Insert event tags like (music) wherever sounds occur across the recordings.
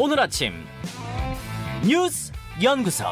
오늘 아침 뉴스 연구소.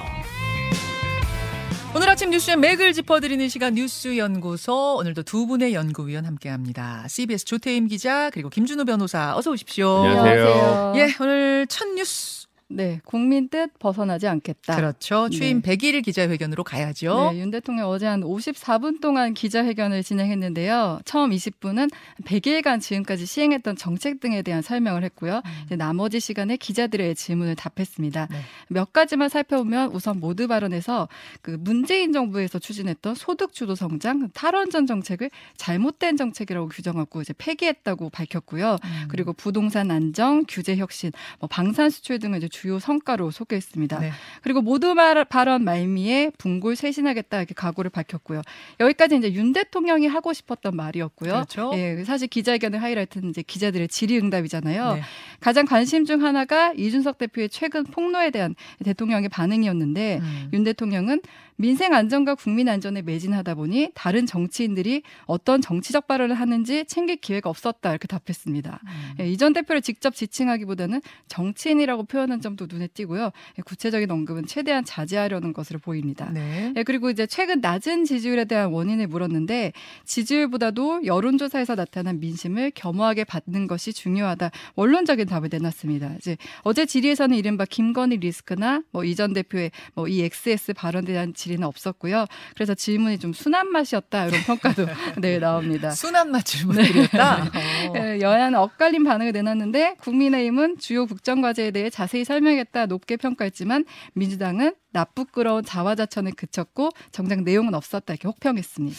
오늘 아침 뉴스의 맥을 짚어드리는 시간 뉴스 연구소 오늘도 두 분의 연구위원 함께합니다. CBS 조태임 기자 그리고 김준우 변호사 어서 오십시오. 안녕하세요. 예 오늘 첫 뉴스 네, 국민 뜻 벗어나지 않겠다. 그렇죠. 취임 네. 100일 기자회견으로 가야죠. 네, 윤 대통령 어제 한 54분 동안 기자회견을 진행했는데요. 처음 20분은 100일간 지금까지 시행했던 정책 등에 대한 설명을 했고요. 이제 나머지 시간에 기자들의 질문을 답했습니다. 네. 몇 가지만 살펴보면 우선 모두 발언에서 그 문재인 정부에서 추진했던 소득 주도 성장, 탈원전 정책을 잘못된 정책이라고 규정하고 이제 폐기했다고 밝혔고요. 음. 그리고 부동산 안정, 규제 혁신, 뭐 방산 수출 등을 이제 주요 성과로 소개했습니다. 네. 그리고 모두 말, 발언 말미에 분골 쇄신하겠다 이렇게 각오를 밝혔고요. 여기까지 이제 윤 대통령이 하고 싶었던 말이었고요. 그렇죠. 예, 사실 기자회견의 하이라이트는 이제 기자들의 질의응답이잖아요. 네. 가장 관심 중 하나가 이준석 대표의 최근 폭로에 대한 대통령의 반응이었는데 음. 윤 대통령은 민생 안전과 국민 안전에 매진하다 보니 다른 정치인들이 어떤 정치적 발언을 하는지 챙길 기회가 없었다 이렇게 답했습니다. 음. 예, 이전 대표를 직접 지칭하기보다는 정치인이라고 표현한 점도 눈에 띄고요. 예, 구체적인 언급은 최대한 자제하려는 것으로 보입니다. 네. 예, 그리고 이제 최근 낮은 지지율에 대한 원인을 물었는데 지지율보다도 여론조사에서 나타난 민심을 겸허하게 받는 것이 중요하다. 원론적인 답을 내놨습니다. 이제 어제 질의에서는 이른바 김건희 리스크나 뭐 이전 대표의 뭐 이 XS 발언에 대한 질의는 없었고요. 그래서 질문이 좀 순한 맛이었다 이런 평가도 (laughs) 네 나옵니다. 순한 맛 질문드렸다. (laughs) 어. 예, 여야는 엇갈린 반응을 내놨는데 국민의힘은 주요 국정 과제에 대해 자세히 설명했다 높게 평가했지만 민주당은 나쁘끄러운 자화자찬에 그쳤고 정작 내용은 없었다 이렇게 혹평했습니다.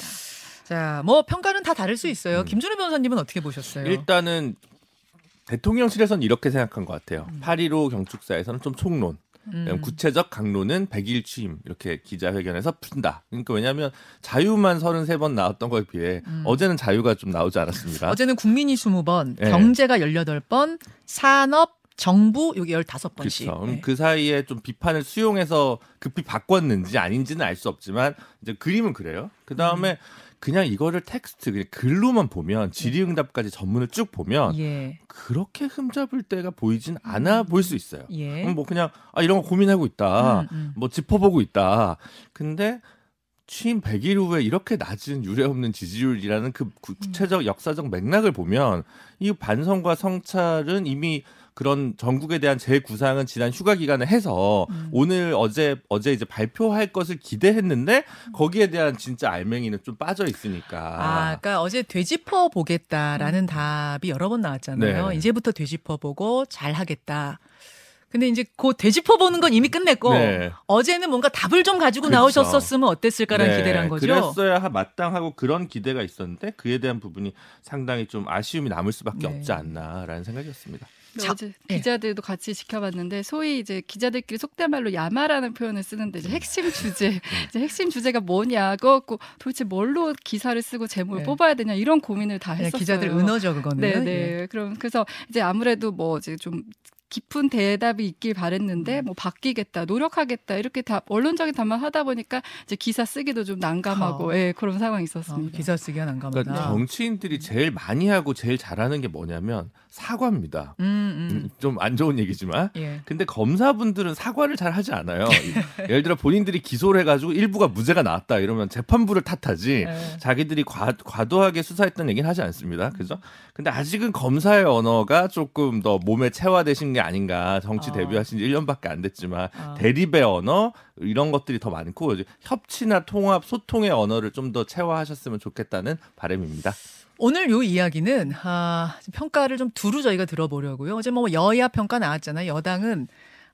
자, 뭐 평가는 다 다를 수 있어요. 음. 김준우 변호사님은 어떻게 보셨어요? 일단은 대통령실에서는 이렇게 생각한 것 같아요. 8.15 경축사에서는 좀 총론, 음. 구체적 강론은 100일 취임 이렇게 기자회견에서 푼다. 그러니까 왜냐하면 자유만 33번 나왔던 거에 비해 음. 어제는 자유가 좀 나오지 않았습니까? 어제는 국민이 20번, 네. 경제가 18번, 산업, 정부 여기 15번씩. 그렇죠. 그럼 그 사이에 좀 비판을 수용해서 급히 바꿨는지 아닌지는 알 수 없지만 이제 그림은 그래요. 그 다음에 음. 그냥 이거를 텍스트 그냥 글로만 보면 질의응답까지 전문을 쭉 보면 예. 그렇게 흠잡을 때가 보이진 않아 보일 수 있어요. 예. 뭐 그냥 아 이런 거 고민하고 있다. 음, 음. 뭐 짚어보고 있다. 근데 취임 100일 후에 이렇게 낮은 유례 없는 지지율이라는 그 구- 구체적 역사적 맥락을 보면 이 반성과 성찰은 이미 그런 전국에 대한 재구상은 지난 휴가 기간에 해서 음. 오늘 어제 어제 이제 발표할 것을 기대했는데 거기에 대한 진짜 알맹이는 좀 빠져 있으니까 아, 그러니까 어제 되짚어 보겠다라는 답이 여러 번 나왔잖아요. 네. 이제부터 되짚어 보고 잘 하겠다. 근데 이제 그 되짚어 보는 건 이미 끝냈고 네. 어제는 뭔가 답을 좀 가지고 그렇죠. 나오셨었으면 어땠을까라는 네, 기대를 한 거죠. 그랬어야 하- 마땅하고 그런 기대가 있었는데 그에 대한 부분이 상당히 좀 아쉬움이 남을 수밖에 네. 없지 않나라는 생각이었습니다. 자, 어제 예. 기자들도 같이 지켜봤는데 소위 이제 기자들끼리 속된 말로 야마라는 표현을 쓰는데 이제 핵심 주제, (laughs) 이제 핵심 주제가 뭐냐고 고 도대체 뭘로 기사를 쓰고 제목을 네. 뽑아야 되냐 이런 고민을 다 했었어요. 기자들 은어죠 그거는. 네, 네. 예. 그럼 그래서 이제 아무래도 뭐 이제 좀 깊은 대답이 있길 음. 바랬는데 뭐 바뀌겠다, 노력하겠다 이렇게 다 언론적인 답만 하다 보니까 이제 기사 쓰기도 좀 난감하고 어. 예, 그런 상황이 어, 있었습니다. 기사 쓰기가 난감하다. 그러니까 정치인들이 제일 많이 하고 제일 잘하는 게 뭐냐면 사과입니다. 음, 음. 좀안 좋은 얘기지만 예. 근데 검사분들은 사과를 잘 하지 않아요. (laughs) 예를 들어 본인들이 기소를 해가지고 일부가 무죄가 나왔다 이러면 재판부를 탓하지 예. 자기들이 과, 과도하게 수사했다는 얘기는 하지 않습니다. 그죠? 근데 아직은 검사의 언어가 조금 더 몸에 체화되신 게 아닌가. 정치 아. 데뷔하신 지 1년밖에 안 됐지만 아. 대립의 언어 이런 것들이 더 많고 협치나 통합, 소통의 언어를 좀 더 체화하셨으면 좋겠다는 바람입니다. 오늘 요 이야기는 아, 평가를 좀 두루 저희가 들어보려고요. 어제 뭐 여야 평가 나왔잖아요. 여당은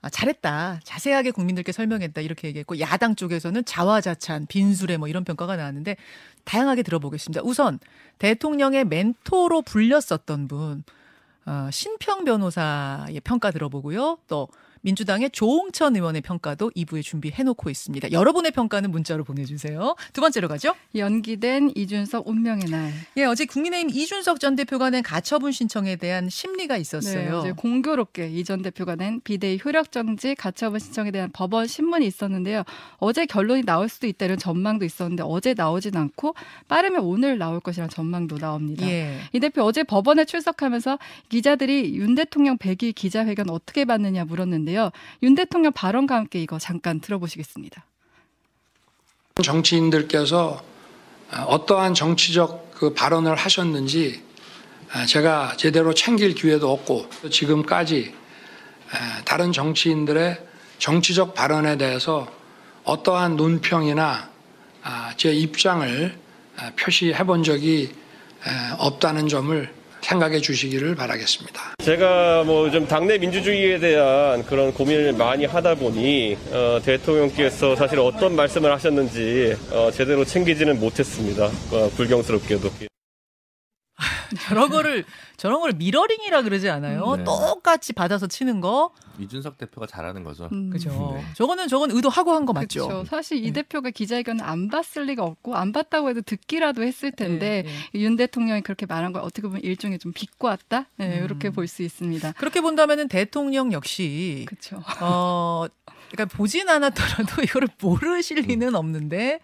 아, 잘했다. 자세하게 국민들께 설명했다. 이렇게 얘기했고 야당 쪽에서는 자화자찬, 빈수레 뭐 이런 평가가 나왔는데 다양하게 들어보겠습니다. 우선 대통령의 멘토로 불렸었던 분 어, 신평 변호사의 평가 들어보고요. 또 민주당의 조홍천 의원의 평가도 2부에 준비해놓고 있습니다. 여러분의 평가는 문자로 보내주세요. 두 번째로 가죠. 연기된 이준석 운명의 날. 예, 어제 국민의힘 이준석 전 대표가 낸 가처분 신청에 대한 심리가 네, 있었어요. 어제 공교롭게 이 전 대표가 낸 비대위 효력 정지 가처분 신청에 대한 법원 신문이 있었는데요. 어제 결론이 나올 수도 있다 이런 전망도 있었는데 어제 나오진 않고 빠르면 오늘 나올 것이라는 전망도 나옵니다. 예. 이 대표 어제 법원에 출석하면서 기자들이 윤 대통령 100일 기자회견 어떻게 봤느냐 물었는데 요. 윤 대통령 발언과 함께 이거 잠깐 들어보시겠습니다. 정치인들께서 어떠한 정치적 그 발언을 하셨는지 제가 제대로 챙길 기회도 없고 지금까지 다른 정치인들의 정치적 발언에 대해서 어떠한 논평이나 아, 제 입장을 표시해 본 적이 없다는 점을 생각해 주시기를 바라겠습니다. 제가 뭐 좀 당내 민주주의에 대한 그런 고민을 많이 하다 보니 어, 대통령께서 사실 어떤 말씀을 하셨는지 어, 제대로 챙기지는 못했습니다. 어, 불경스럽게도. (laughs) 저런 거를 저런 걸 미러링이라 그러지 않아요? 네. 똑같이 받아서 치는 거. 이준석 대표가 잘하는 거죠. 음. 그죠. 네. 저거는 저건 의도하고 한 거 맞죠? 그렇죠. 사실 이 네. 대표가 기자회견을 안 봤을 리가 없고 안 봤다고 해도 듣기라도 했을 텐데 네, 윤 대통령이 그렇게 말한 걸 어떻게 보면 일종의 좀 비꼬았다 네, 음. 이렇게 볼 수 있습니다. 그렇게 본다면은 대통령 역시 그렇죠. 어 그러니까 보진 않았더라도 (laughs) 이거를 모르실 음. 리는 없는데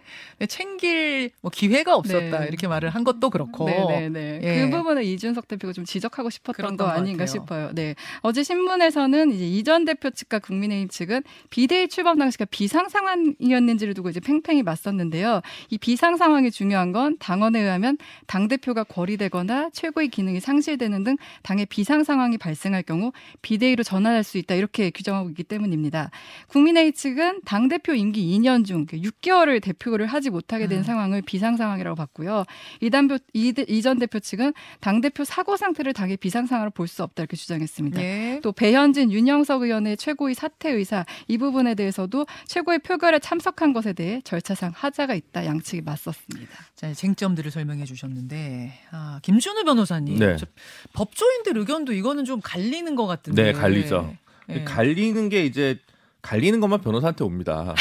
챙길 뭐 기회가 없었다 네. 이렇게 말을 한 것도 그렇고 네네네. 예. 그 부분을 이준석 대표가 좀 지적하고 싶었던 거것 아닌가. 싶어요. 네. 어제 신문에서는 이제 이전 대표 측과 국민의힘 측은 비대위 출범 당시가 비상 상황이었는지를 두고 이제 팽팽히 맞섰는데요. 이 비상 상황이 중요한 건 당원에 의하면 당 대표가 거리되거나 최고의 기능이 상실되는 등 당의 비상 상황이 발생할 경우 비대위로 전환할 수 있다 이렇게 규정하고 있기 때문입니다. 국민의힘 측은 당 대표 임기 2년 중 6개월을 대표를 하지 못하게 된 음. 상황을 비상 상황이라고 봤고요. 이단표 이전 대표 측은 당 대표 사고 상태를 당의 비상 상황으로 볼 수 없다 이렇게 주장했습니다. 예. 또 배현진, 윤영석 의원의 최고의 사퇴 의사 이 부분에 대해서도 최고의 표결에 참석한 것에 대해 절차상 하자가 있다 양측이 맞섰습니다. 자, 쟁점들을 설명해 주셨는데 아, 김준우 변호사님 네. 저 법조인들 의견도 이거는 좀 갈리는 것 같은데. 네, 갈리죠. 예. 갈리는 게 이제 갈리는 것만 변호사한테 옵니다.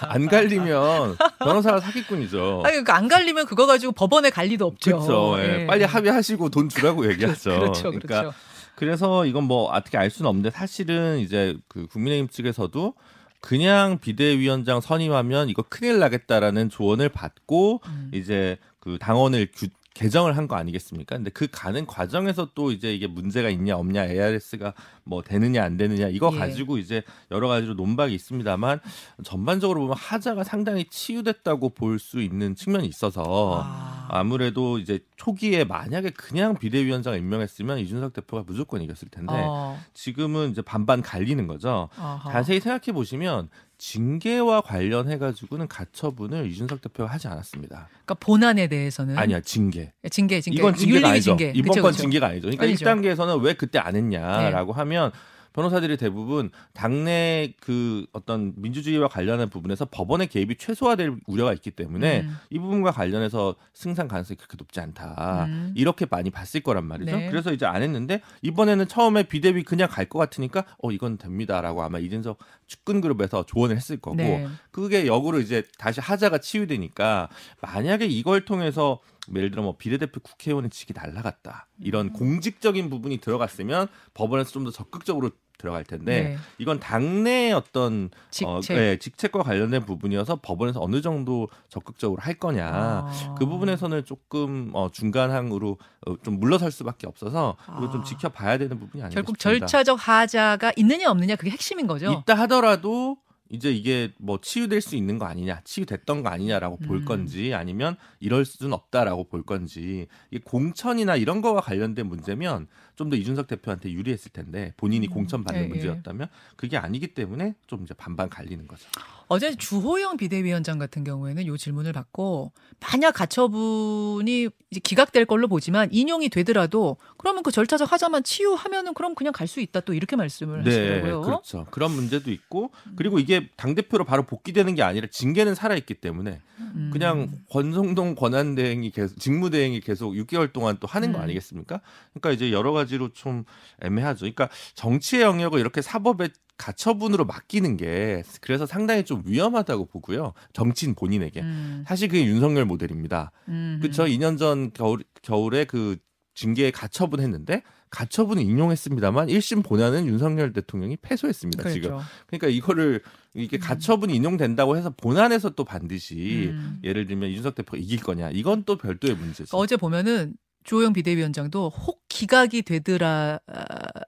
안 갈리면 변호사가 사기꾼이죠. 아니, 그러니까 안 갈리면 그거 가지고 법원에 갈 리도 없죠. 그렇죠. 예. 예. 빨리 합의하시고 돈 주라고 얘기하죠. (laughs) 그렇죠, 그러니까 그렇죠. 그래서 이건 뭐 어떻게 알 수는 없는데 사실은 이제 그 국민의힘 측에서도 그냥 비대위원장 선임하면 이거 큰일 나겠다라는 조언을 받고 음. 이제 그 당원을 규, 개정을 한 거 아니겠습니까? 근데 그 가는 과정에서 또 이제 이게 문제가 있냐 없냐 ARS가 뭐 되느냐 안 되느냐 이거 예. 가지고 이제 여러 가지로 논박이 있습니다만 전반적으로 보면 하자가 상당히 치유됐다고 볼 수 있는 측면이 있어서 아. 아무래도 이제 초기에 만약에 그냥 비대위원장을 임명했으면 이준석 대표가 무조건 이겼을 텐데 어. 지금은 이제 반반 갈리는 거죠. 아하. 자세히 생각해 보시면 징계와 관련해 가지고는 가처분을 이준석 대표가 하지 않았습니다. 그러니까 본안에 대해서는 아니야 징계. 징계, 징계. 이건 징계가 아니죠. 징계. 이번 그쵸, 건 그쵸. 징계가 아니죠. 그러니까 아니죠. 네. 1단계에서는 왜 그때 안 했냐라고 하면 변호사들이 대부분 당내 그 어떤 민주주의와 관련한 부분에서 법원의 개입이 최소화될 우려가 있기 때문에 음. 이 부분과 관련해서 승산 가능성이 그렇게 높지 않다. 음. 이렇게 많이 봤을 거란 말이죠. 네. 그래서 이제 안 했는데 이번에는 처음에 비대위 그냥 갈 것 같으니까 어 이건 됩니다라고 아마 이준석 측근그룹에서 조언을 했을 거고 네. 그게 역으로 이제 다시 하자가 치유되니까 만약에 이걸 통해서 예를 들어 뭐 비례대표 국회의원의 직이 날라갔다 이런 음. 공직적인 부분이 들어갔으면 법원에서 좀 더 적극적으로 들어갈 텐데 네. 이건 당내 어떤 직책. 어, 네, 직책과 관련된 부분이어서 법원에서 어느 정도 적극적으로 할 거냐 아. 그 부분에서는 조금 어, 중간항으로 어, 좀 물러설 수밖에 없어서 이거 좀 아. 지켜봐야 되는 부분이 아닌가 결국. 절차적 하자가 있느냐 없느냐 그게 핵심인 거죠. 있다 하더라도 이제 이게 뭐 치유될 수 있는 거 아니냐, 치유됐던 거 아니냐라고 볼 음. 건지 아니면 이럴 수는 없다라고 볼 건지 이게 공천이나 이런 거와 관련된 문제면 좀 더 이준석 대표한테 유리했을 텐데 본인이 음. 공천 받는 예, 예. 문제였다면 그게 아니기 때문에 좀 이제 반반 갈리는 거죠. 어제 주호영 비대위원장 같은 경우에는 요 질문을 받고 만약 가처분이 기각될 걸로 보지만 인용이 되더라도 그러면 그 절차적 하자만 치유하면은 그럼 그냥 갈 수 있다 또 이렇게 말씀을 하시더라고요. 그렇죠. 그런 문제도 있고 그리고 이게 당 대표로 바로 복귀되는 게 아니라 징계는 살아 있기 때문에 음. 그냥 권성동 권한 대행이 계속 직무 대행이 계속 6개월 동안 또 하는 거 음. 아니겠습니까? 그러니까 이제 여러 가지로 좀 애매하죠. 그러니까 정치의 영역을 이렇게 사법에 가처분으로 맡기는 게 그래서 상당히 좀 위험하다고 보고요. 정치인 본인에게. 음. 사실 그게 윤석열 모델입니다. 음. 그쵸? 2년 전 겨울, 겨울에 그 징계에 가처분 했는데 가처분을 인용했습니다만 1심 본안은 윤석열 대통령이 패소했습니다. 지금. 그렇죠. 그러니까 이거를 이게 가처분이 인용된다고 해서 본안에서 또 반드시 음. 예를 들면 윤석 대표가 이길 거냐 이건 또 별도의 문제죠. 어제 보면은 조영 비대위원장도 혹 기각이 되더라,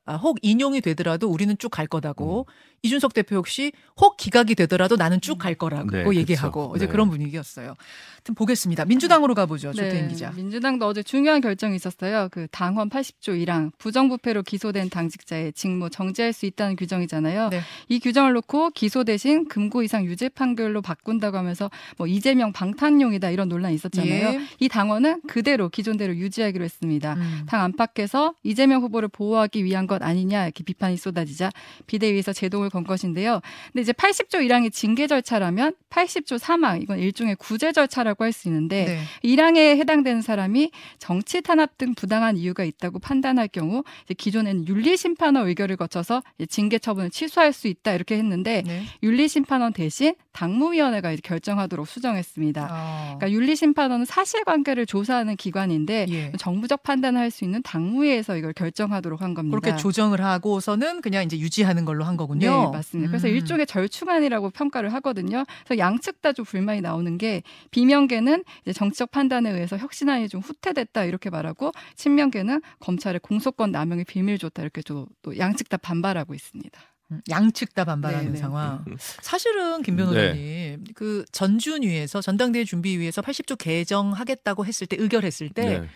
아, 혹 인용이 되더라도 우리는 쭉 갈 거다고. 음. 이준석 대표 역시 혹 기각이 되더라도 나는 쭉 갈 거라고 네, 그쵸. 얘기하고 어제 네. 그런 분위기였어요. 하여튼 보겠습니다. 민주당으로 가보죠. 조태인 기자. 네, 민주당도 어제 중요한 결정이 있었어요. 그 당헌 80조 1항 부정부패로 기소된 당직자의 직무 정지할 수 있다는 규정이잖아요. 네. 이 규정을 놓고 기소 대신 금고 이상 유죄 판결로 바꾼다고 하면서 뭐 이재명 방탄용이다 이런 논란이 있었잖아요. 예. 이 당헌은 그대로 기존대로 유지하기로 했습니다. 음. 당 안팎 에서 이재명 후보를 보호하기 위한 것 아니냐 이렇게 비판이 쏟아지자 비대위에서 제동을 건 것인데요. 근데 이제 80조 1항이 징계 절차라면 80조 3항 이건 일종의 구제 절차라고 할 수 있는데 네. 1항에 해당되는 사람이 정치 탄압 등 부당한 이유가 있다고 판단할 경우 기존에는 윤리심판원 의결을 거쳐서 징계 처분을 취소할 수 있다 이렇게 했는데 네. 윤리심판원 대신 당무위원회가 결정하도록 수정했습니다. 어. 그러니까 윤리심판원은 사실관계를 조사하는 기관인데 예. 정부적 판단을 할 수 있는 당 무위에서 이걸 결정하도록 한 겁니다. 그렇게 조정을 하고서는 그냥 이제 유지하는 걸로 한 거군요. 네, 맞습니다. 그래서 음. 일종의 절충안이라고 평가를 하거든요. 그래서 양측 다 좀 불만이 나오는 게 비명계는 이제 정치적 판단에 의해서 혁신안이 좀 후퇴됐다 이렇게 말하고 친명계는 검찰의 공소권 남용이 비밀 줬다 이렇게 또, 또 양측 다 반발하고 있습니다. 음, 양측 다 반발하는 네, 네. 상황. 사실은 김 변호사님 그 전준위에서 전당대회 준비위에서 80조 개정하겠다고 했을 때 의결했을 때 네.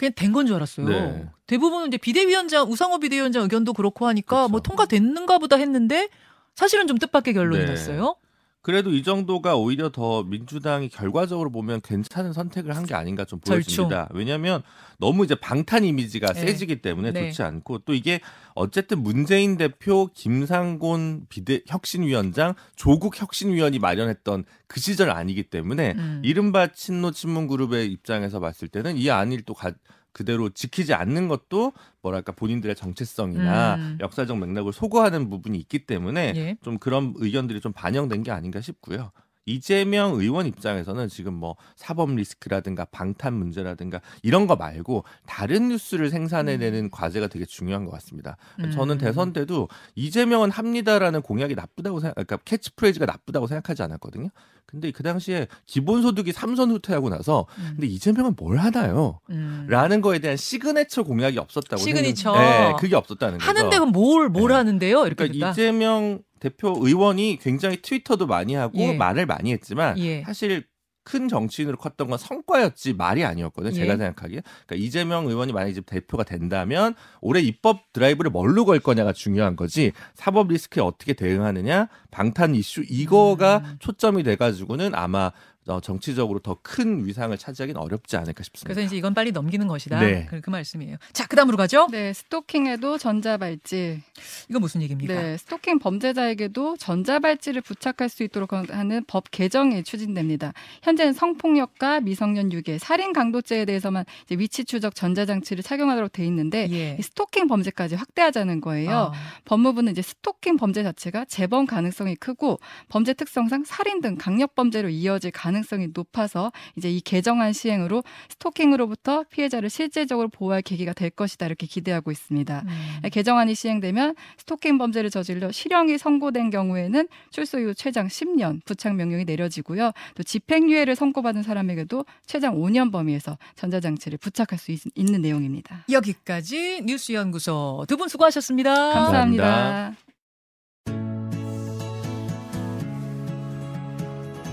그냥 된 건 줄 알았어요. 네. 대부분은 이제 비대위원장 우상호 비대위원장 의견도 그렇고 하니까 그렇죠. 뭐 통과됐는가 보다 했는데 사실은 좀 뜻밖의 결론이 네. 났어요. 그래도 이 정도가 오히려 더 민주당이 결과적으로 보면 괜찮은 선택을 한 게 아닌가 좀. 보여집니다. 왜냐하면 너무 이제 방탄 이미지가 네. 세지기 때문에 네. 좋지 않고 또 이게 어쨌든 문재인 대표, 김상곤 비대 혁신위원장, 조국 혁신위원이 마련했던 그 시절 아니기 때문에 음. 이른바 친노 친문 그룹의 입장에서 봤을 때는 이 안을 또 가, 그대로 지키지 않는 것도 뭐랄까 본인들의 정체성이나 음. 역사적 맥락을 소거하는 부분이 있기 때문에 예. 좀 그런 의견들이 좀 반영된 게 아닌가 싶고요. 이재명 의원 입장에서는 지금 뭐 사법 리스크라든가 방탄 문제라든가 이런 거 말고 다른 뉴스를 생산해내는 과제가 되게 중요한 것 같습니다. 음. 저는 대선 때도 이재명은 합니다라는 공약이 나쁘다고 생각, 그러니까 캐치프레이즈가 나쁘다고 생각하지 않았거든요. 근데 그 당시에 기본소득이 이선 후퇴하고 나서 음. 근데 이재명은 뭘 하나요? 음. 라는 거에 대한 시그네처 공약이 없었다고 시그니처. 생각- 네, 그게 없었다는 거죠. 하는데 그럼 뭘, 뭘 네. 하는데요? 이렇게 그러니까 됐다. 이재명 대표 의원이 굉장히 트위터도 많이 하고 예. 말을 많이 했지만 예. 사실 큰 정치인으로 컸던 건 성과였지 말이 아니었거든요. 제가 예. 생각하기에. 그러니까 이재명 의원이 만약에 이제 대표가 된다면 올해 입법 드라이브를 뭘로 걸 거냐가 중요한 거지. 사법 리스크에 어떻게 대응하느냐, 방탄 이슈 이거가 음. 초점이 돼 가지고는 아마 어, 정치적으로 더 큰 위상을 차지하기는 어렵지 않을까 싶습니다. 그래서 이제 이건 빨리 넘기는 것이다. 네. 그, 그 말씀이에요. 자, 그 다음으로 가죠. 네, 스토킹에도 전자발찌. 이거 무슨 얘기입니까? 네, 스토킹 범죄자에게도 전자발찌를 부착할 수 있도록 하는 법 개정이 추진됩니다. 현재는 성폭력과 미성년 유괴, 살인 강도죄에 대해서만 이제 위치 추적 전자 장치를 착용하도록 돼 있는데 예. 이 스토킹 범죄까지 확대하자는 거예요. 어. 법무부는 이제 스토킹 범죄 자체가 재범 가능성이 크고 범죄 특성상 살인 등 강력 범죄로 이어질 가능성이 높아서 이제 이 개정안 시행으로 스토킹으로부터 피해자를 실제적으로 보호할 계기가 될 것이다 이렇게 기대하고 있습니다. 음. 개정안이 시행되면 스토킹 범죄를 저질러 실형이 선고된 경우에는 출소 이후 최장 10년 부착 명령이 내려지고요. 또 집행유예를 선고받은 사람에게도 최장 5년 범위에서 전자장치를 부착할 수 있, 는 내용입니다. 여기까지 뉴스연구소 두 분 수고하셨습니다. 감사합니다.